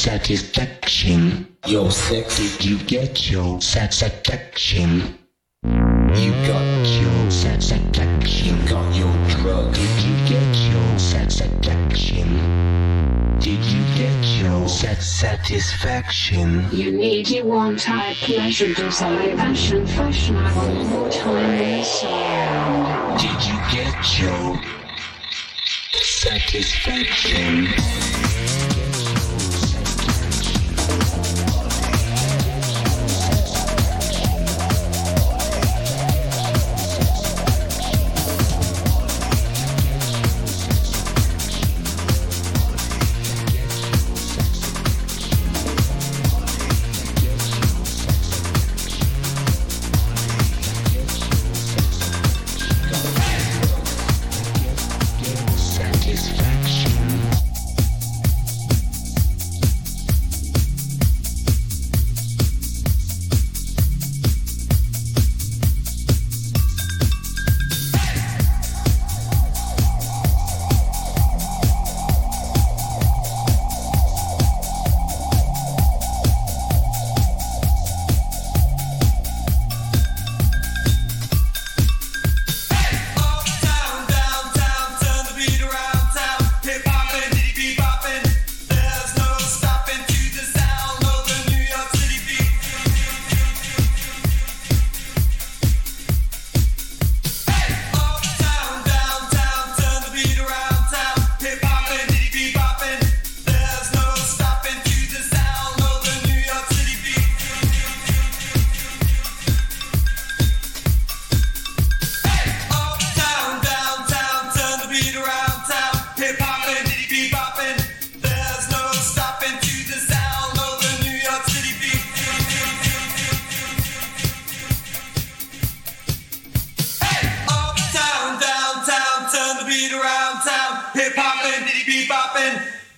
satisfaction. Your sex, did you get your satisfaction? You got your satisfaction. You got your drug. Did you get your satisfaction? Did you get your satisfaction? You need, you want, I pleasure, desire, passion, fashionable, time, sound. Did you get your satisfaction?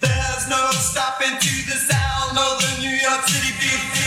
There's no stopping to the sound of the New York City beat.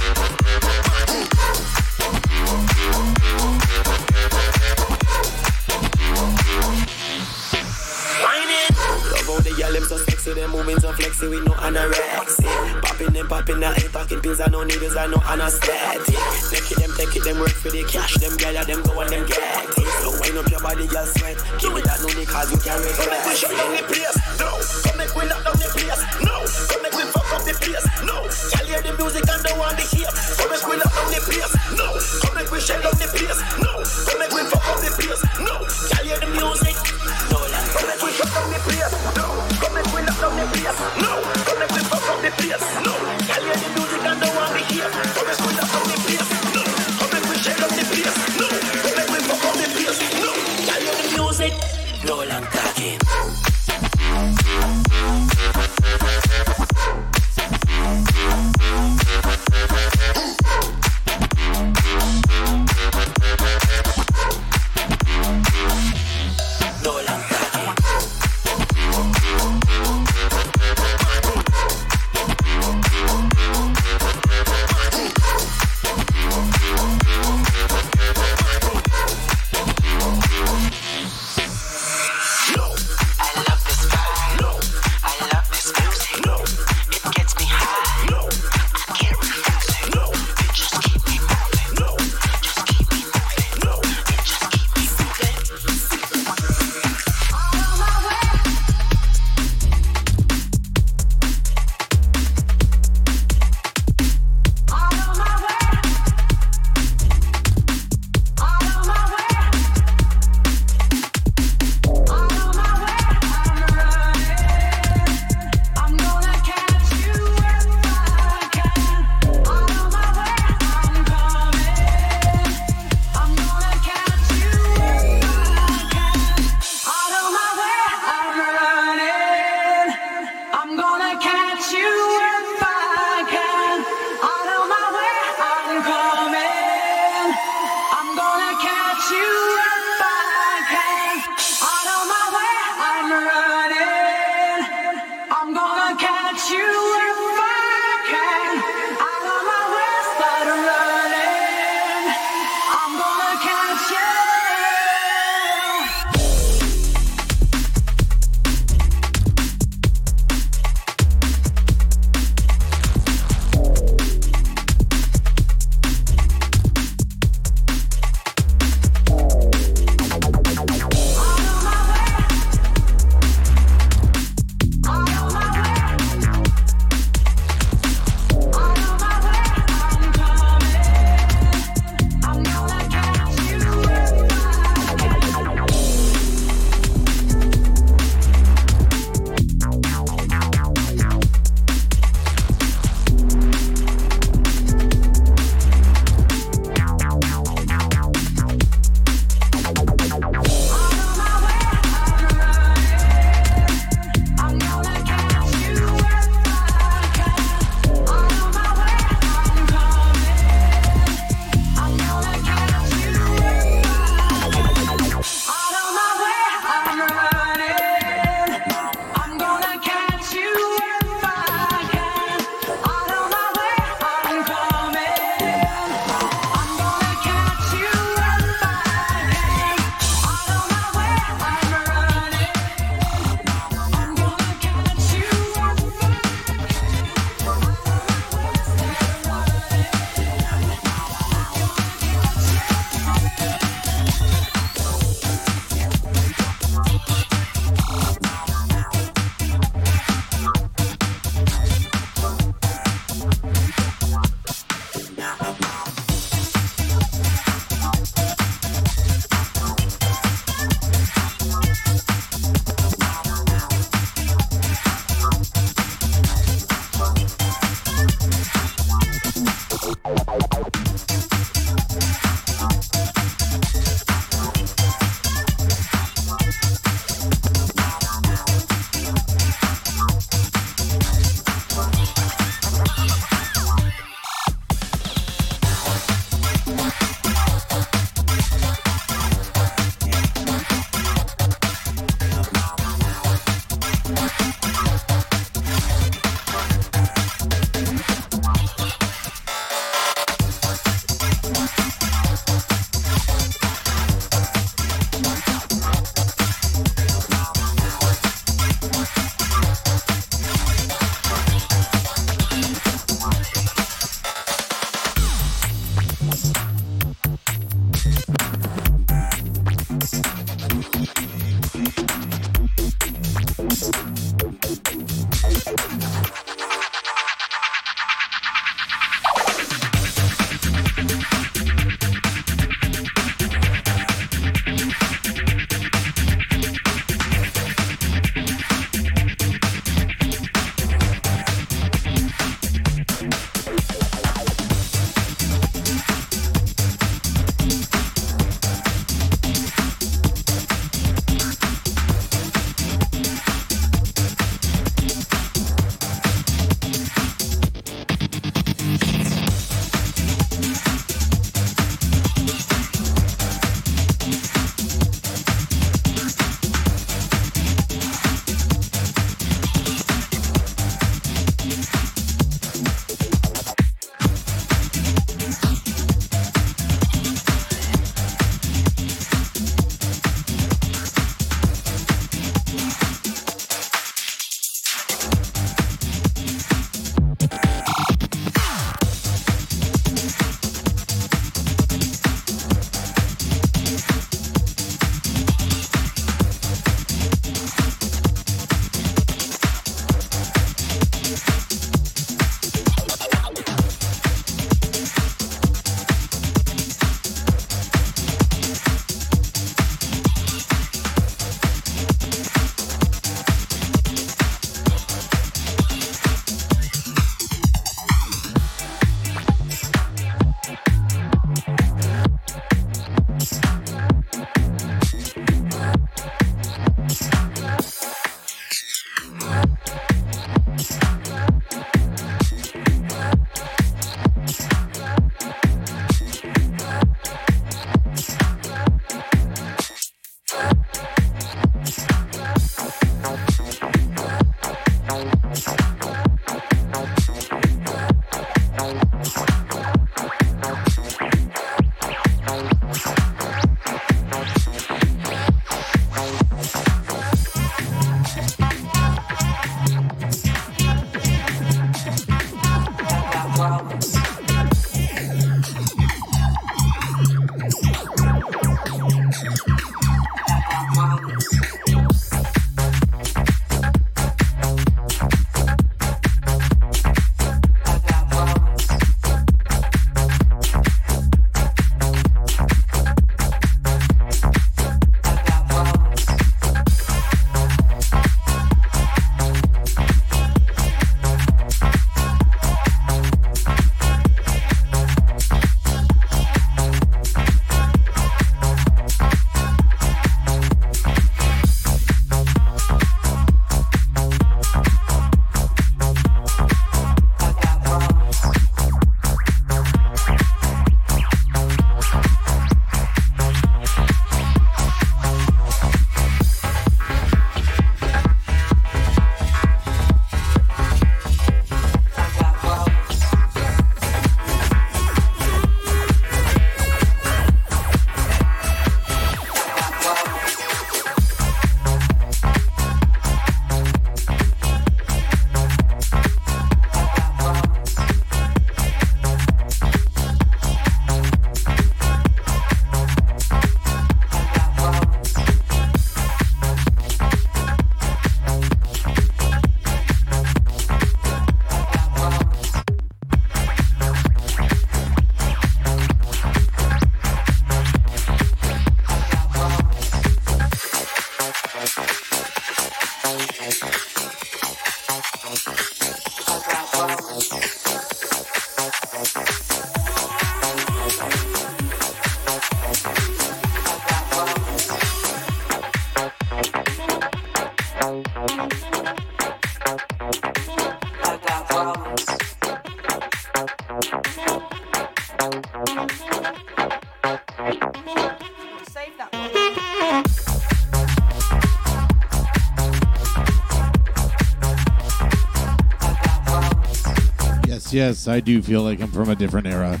Yes, I do feel like I'm from a different era.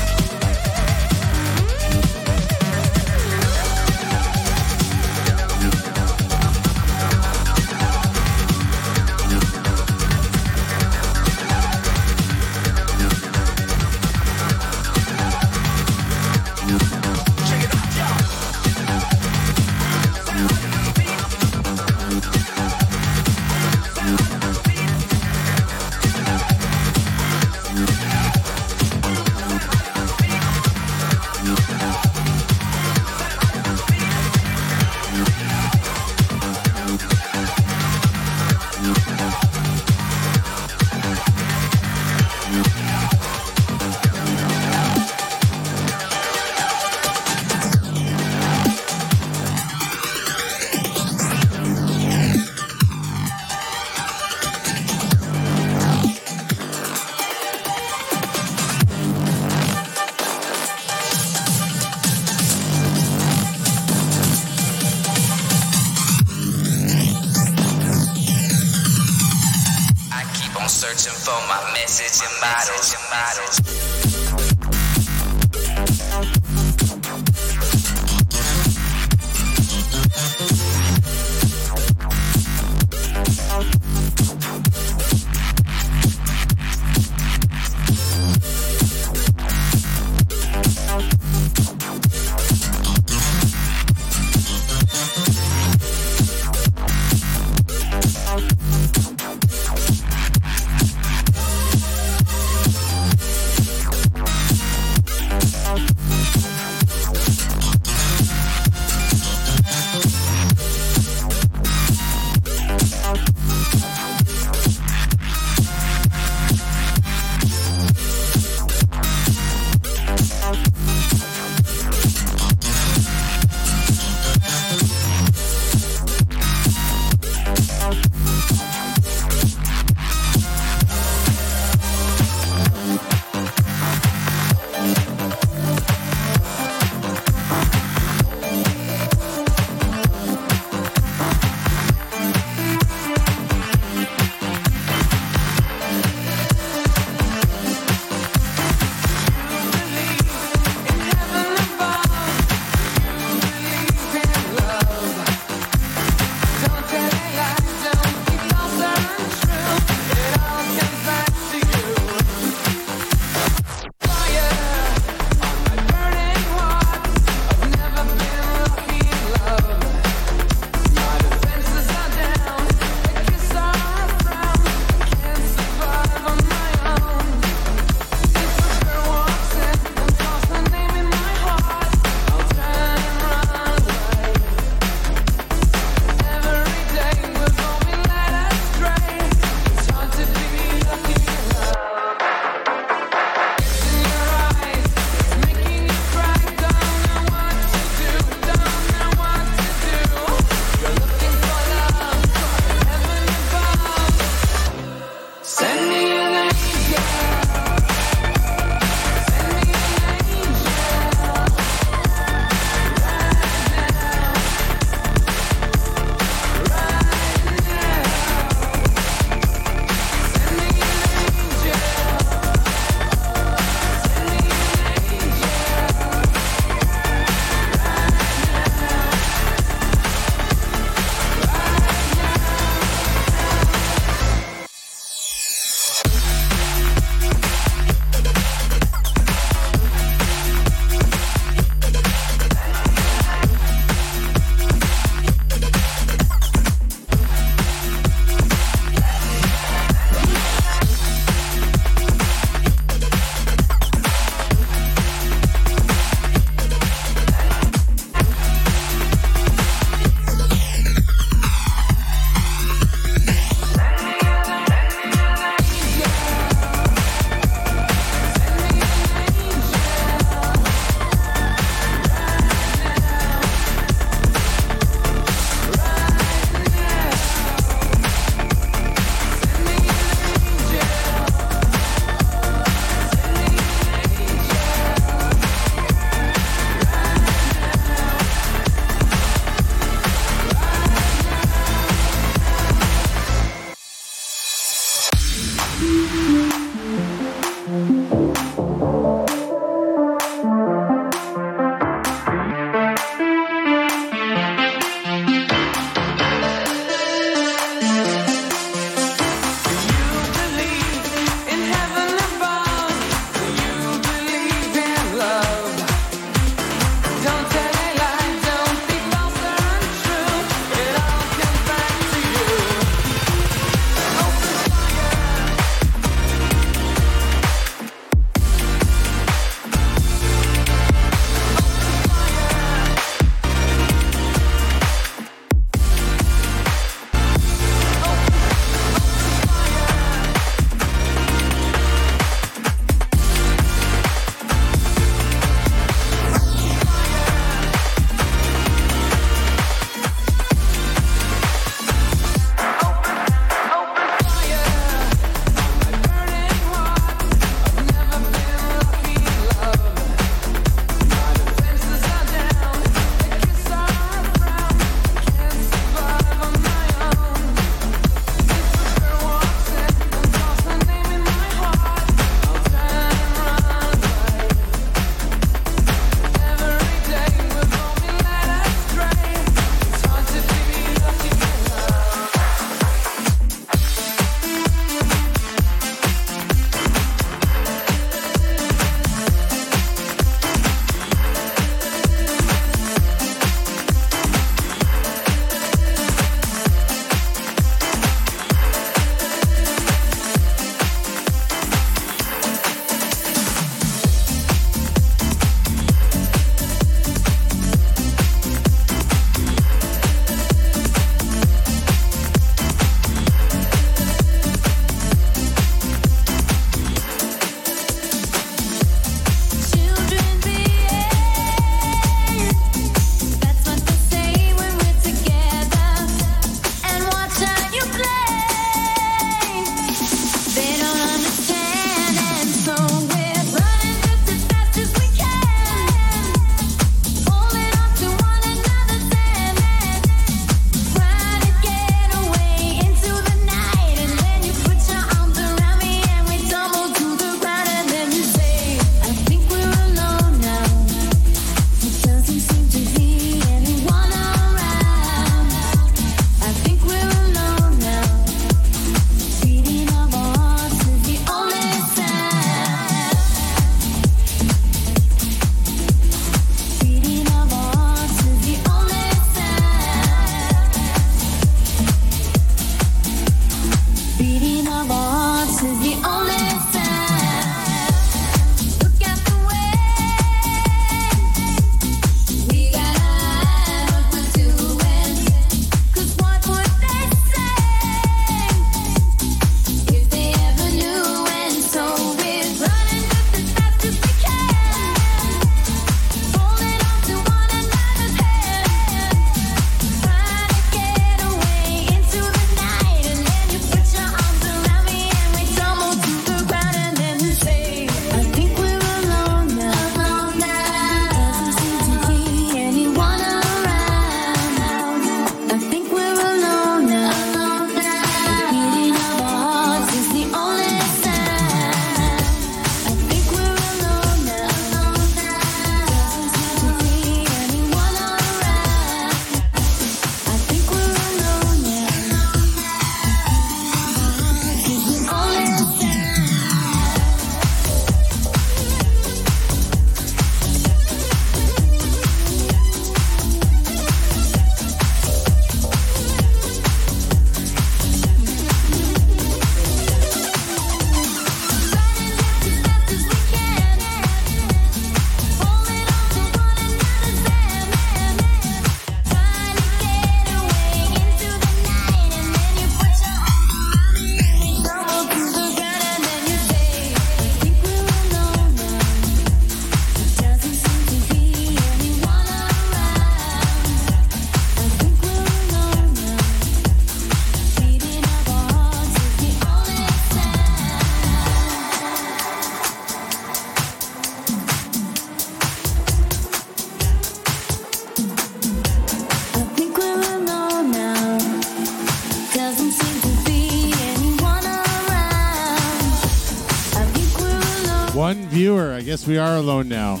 One viewer. I guess we are alone now.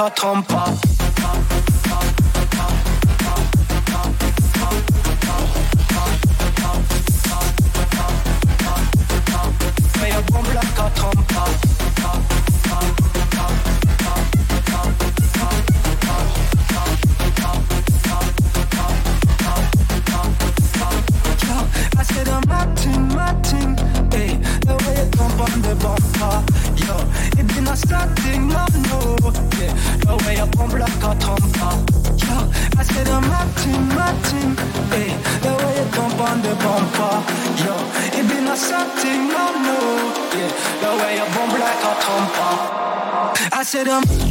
t'as trompé said I'm.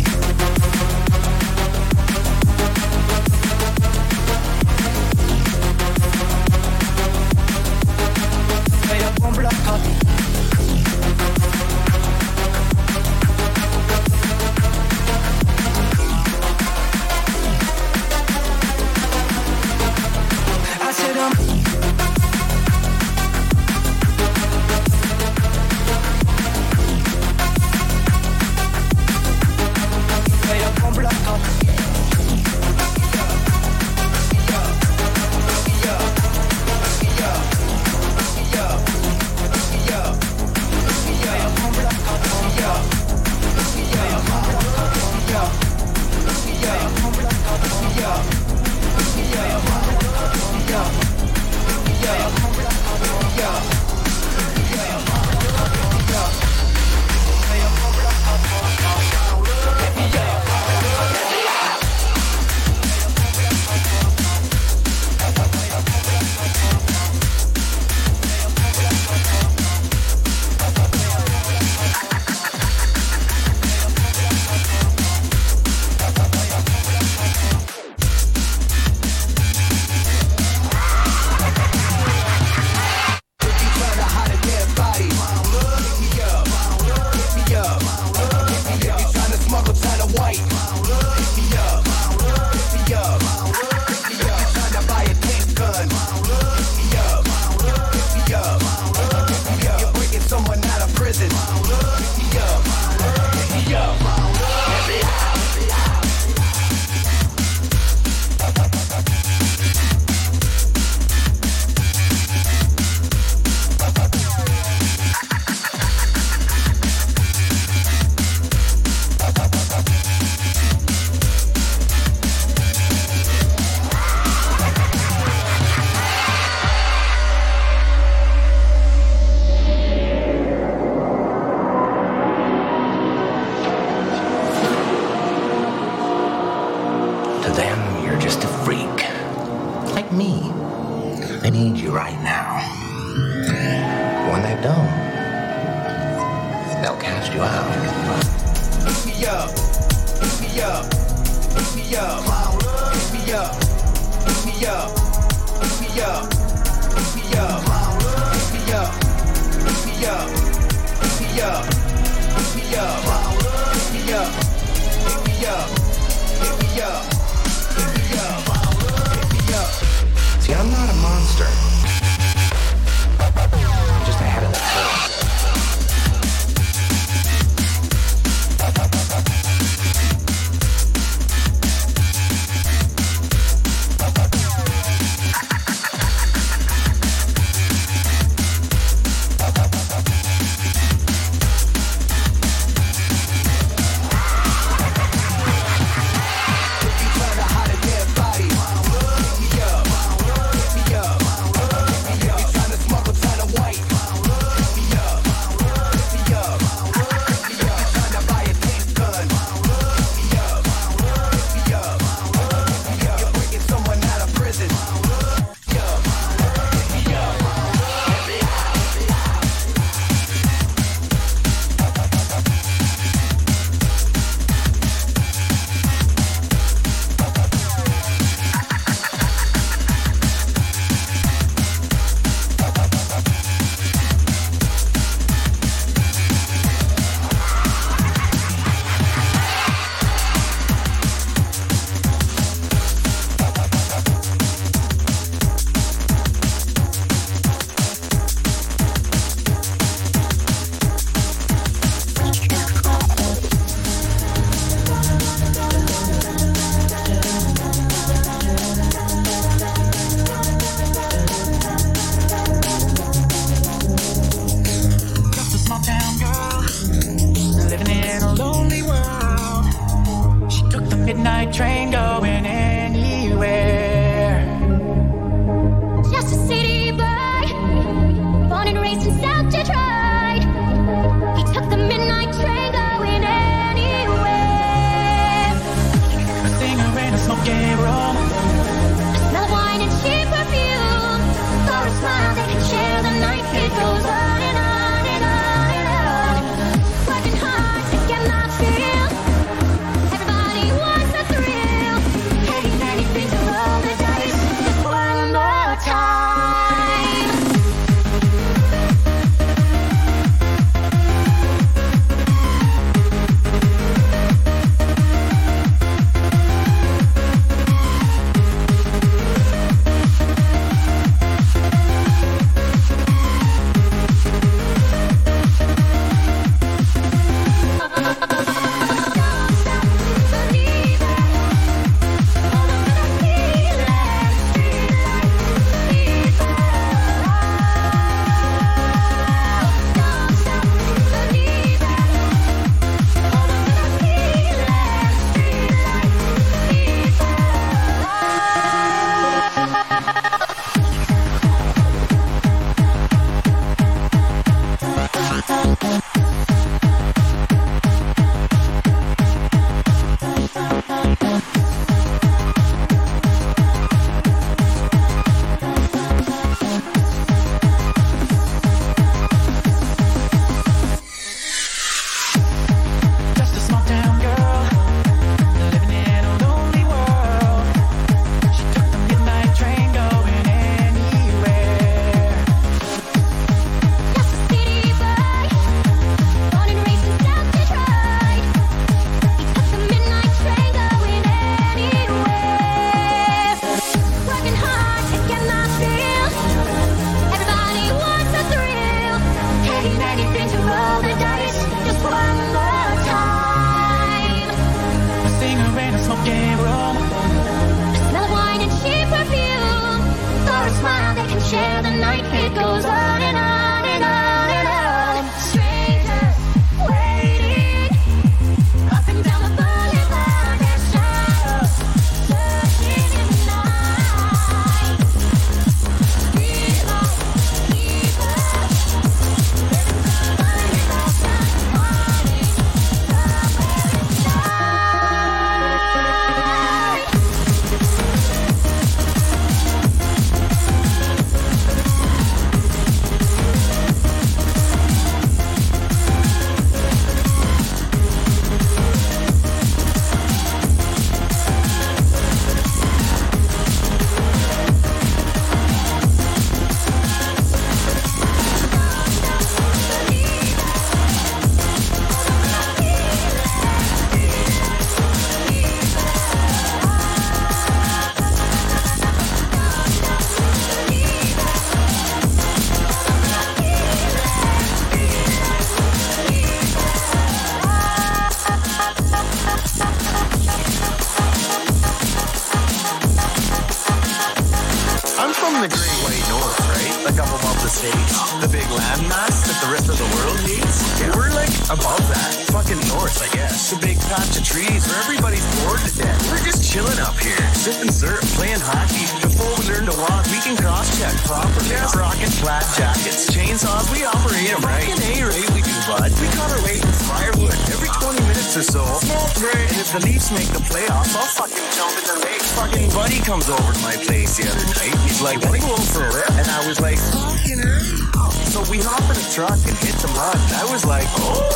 The big landmass that the rest of the world hates. We're like above that. Fucking north, I guess. The big patch of trees where everybody's bored to death. We're just chilling up here, sipping syrup, playing hockey. Before we learn to walk, we can cross-check properly. Yeah. Rocking flat jackets, chainsaws, we operate them right. Fucking A-rate we do, bud. We cut our weight in firewood every 20 minutes or so. Smoke. If the Leafs make the playoffs, I'll fucking jump in the lake. Fucking buddy comes over to my place the other night. He's like, "What wanna go for a rip? And I was like, fucking hell. So we hop in a truck and hit the mud. And I was like, oh,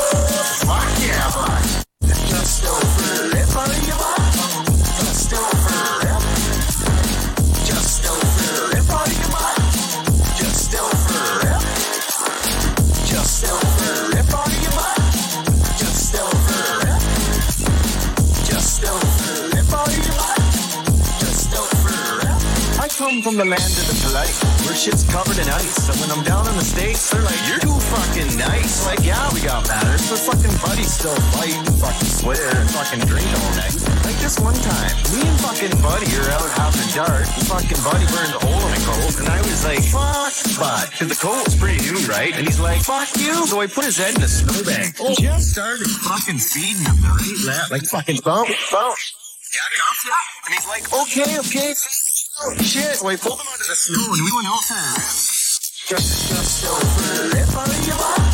fuck yeah, bud. Come from the land of the polite, where shit's covered in ice. And when I'm down in the States, they're like, you're too fucking nice. Like, yeah, we got matters, but fucking buddies still fight fucking swear and fucking drink all night. Like this one time, me and fucking buddy are out having a dart, and fucking buddy burned a hole in a coat, and I was like, fuck, bud. Cause the coat was pretty new, right? And he's like, fuck you. So I put his head in a snowbank. Just started fucking feeding him the right like fucking bounce, bounce. And he's like, okay, okay. Oh, shit. I pulled him onto the snow and we went off. Just, just over. If I